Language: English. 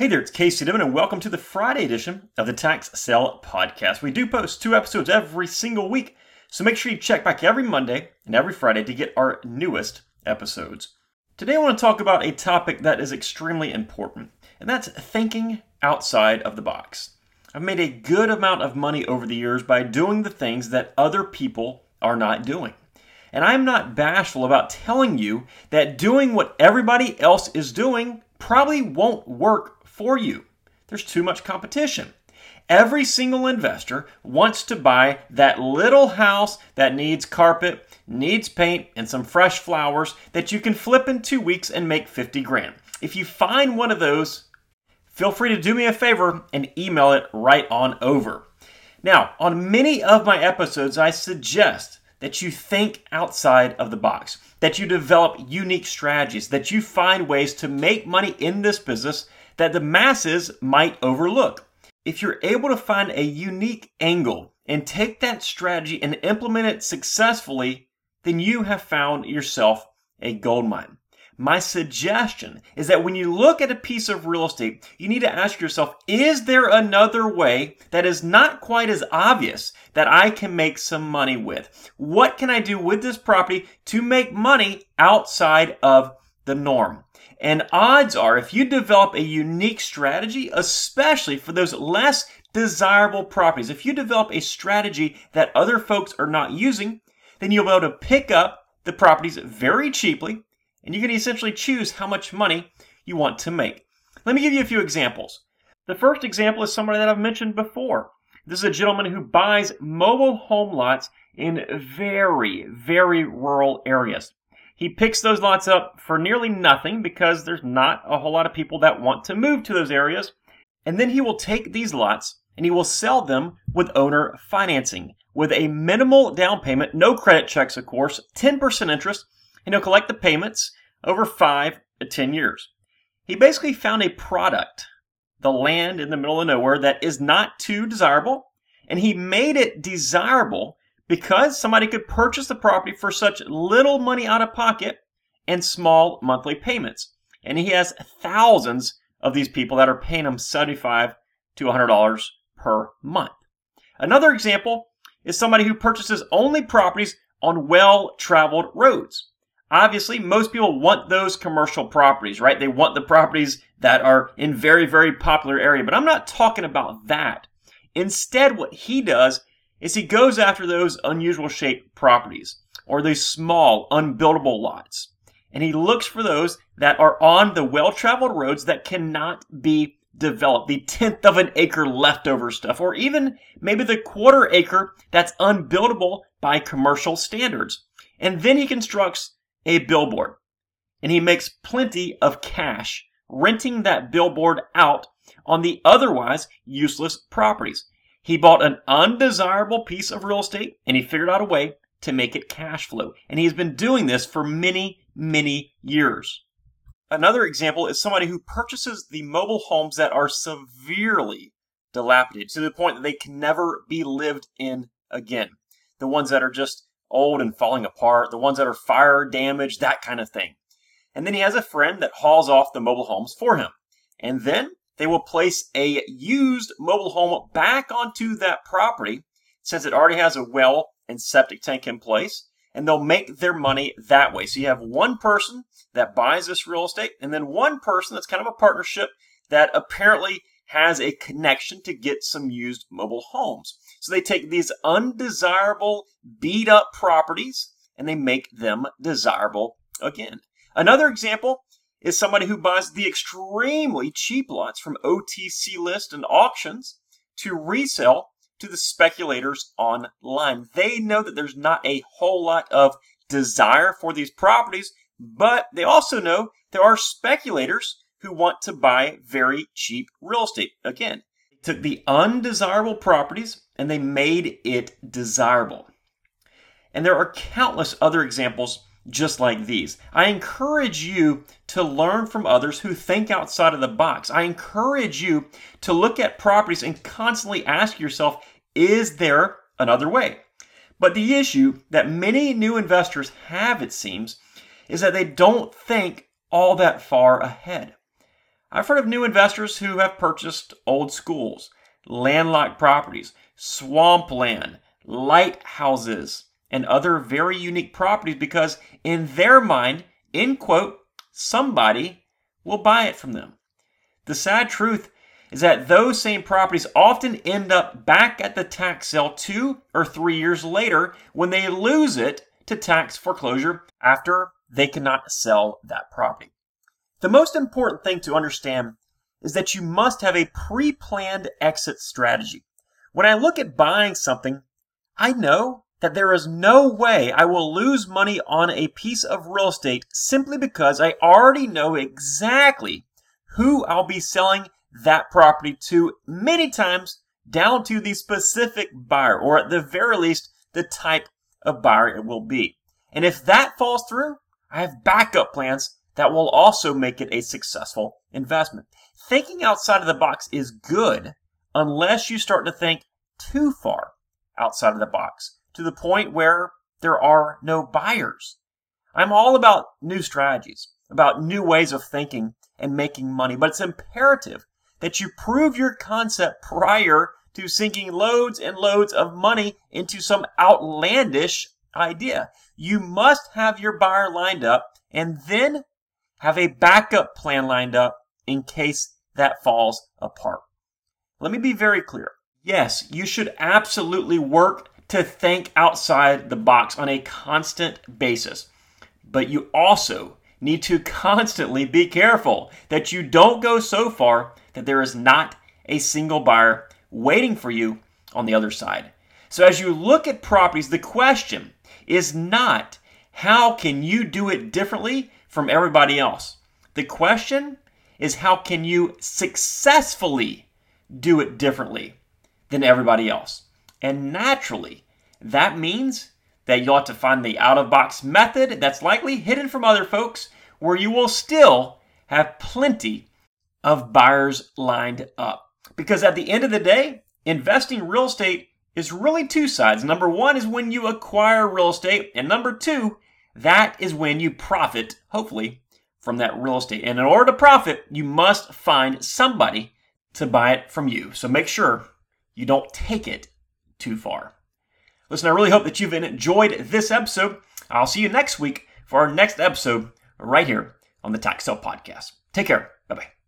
Hey there, it's Casey Dimon, and welcome to the Friday edition of the Tax Sale Podcast. We do post two episodes every single week, so make sure you check back every Monday and every Friday to get our newest episodes. Today, I want to talk about a topic that is extremely important, and that's thinking outside of the box. I've made a good amount of money over the years by doing the things that other people are not doing. And I'm not bashful about telling you that doing what everybody else is doing probably won't work for you. There's too much competition. Every single investor wants to buy that little house that needs carpet, needs paint, and some fresh flowers that you can flip in two weeks and make 50 grand. If you find one of those, feel free to do me a favor and email it right on over. Now, on many of my episodes, I suggest that you think outside of the box, that you develop unique strategies, that you find ways to make money in this business that the masses might overlook. If you're able to find a unique angle and take that strategy and implement it successfully, then you have found yourself a gold mine. My suggestion is that when you look at a piece of real estate, you need to ask yourself, is there another way that is not quite as obvious that I can make some money with? What can I do with this property to make money outside of the norm? And odds are, if you develop a unique strategy, especially for those less desirable properties, if you develop a strategy that other folks are not using, then you'll be able to pick up the properties very cheaply and you can essentially choose how much money you want to make. Let me give you a few examples. The first example is somebody that I've mentioned before. This is a gentleman who buys mobile home lots in very, very rural areas. He picks those lots up for nearly nothing because there's not a whole lot of people that want to move to those areas. And then he will take these lots and he will sell them with owner financing with a minimal down payment, no credit checks, of course, 10% interest, and he'll collect the payments over five to 10 years. He basically found a product, the land in the middle of nowhere, that is not too desirable, and he made it desirable because somebody could purchase the property for such little money out of pocket and small monthly payments. And he has thousands of these people that are paying him 75 to $100 per month. Another example is somebody who purchases only properties on well traveled roads. Obviously, most people want those commercial properties, right? They want the properties that are in very, very popular area, but I'm not talking about that. Instead, what he does is he goes after those unusual shaped properties or these small, unbuildable lots. And he looks for those that are on the well traveled roads that cannot be developed, the tenth of an acre leftover stuff, or even maybe the quarter acre that's unbuildable by commercial standards. And then he constructs a billboard and he makes plenty of cash renting that billboard out on the otherwise useless properties. He bought an undesirable piece of real estate and he figured out a way to make it cash flow. And he has been doing this for many, many years. Another example is somebody who purchases the mobile homes that are severely dilapidated to the point that they can never be lived in again. The ones that are just old and falling apart, the ones that are fire damaged, that kind of thing. And then he has a friend that hauls off the mobile homes for him. And then they will place a used mobile home back onto that property since it already has a well and septic tank in place and they'll make their money that way. So you have one person that buys this real estate and then one person that's kind of a partnership that apparently has a connection to get some used mobile homes. So they take these undesirable, beat up properties and they make them desirable again. Another example is somebody who buys the extremely cheap lots from OTC list and auctions to resell to the speculators online. They know that there's not a whole lot of desire for these properties, but they also know there are speculators who want to buy very cheap real estate. Again, took the undesirable properties and they made it desirable. And there are countless other examples just like these. I encourage you to learn from others who think outside of the box. I encourage you to look at properties and constantly ask yourself, is there another way? But the issue that many new investors have, it seems, is that they don't think all that far ahead. I've heard of new investors who have purchased old schools, landlocked properties, swampland, lighthouses, and other very unique properties because, in their mind, in quote, somebody will buy it from them. The sad truth is that those same properties often end up back at the tax sale two or three years later when they lose it to tax foreclosure after they cannot sell that property. The most important thing to understand is that you must have a pre planned exit strategy. When I look at buying something, I know that there is no way I will lose money on a piece of real estate simply because I already know exactly who I'll be selling that property to many times down to the specific buyer, or at the very least, the type of buyer it will be. And if that falls through, I have backup plans that will also make it a successful investment. Thinking outside of the box is good unless you start to think too far outside of the box to the point where there are no buyers. I'm all about new strategies, about new ways of thinking and making money, but it's imperative that you prove your concept prior to sinking loads and loads of money into some outlandish idea. You must have your buyer lined up and then have a backup plan lined up in case that falls apart. Let me be very clear. Yes, you should absolutely work to think outside the box on a constant basis, but you also need to constantly be careful that you don't go so far that there is not a single buyer waiting for you on the other side. So as you look at properties, the question is not how can you do it differently from everybody else? The question is how can you successfully do it differently than everybody else? And naturally, that means that you ought to find the out of box method that's likely hidden from other folks where you will still have plenty of buyers lined up. Because at the end of the day, investing real estate is really two sides. Number one is when you acquire real estate, and number two, that is when you profit, hopefully, from that real estate. And in order to profit, you must find somebody to buy it from you. So make sure you don't take it too far. Listen, I really hope that you've enjoyed this episode. I'll see you next week for our next episode right here on the Tax Sale Podcast. Take care. Bye bye.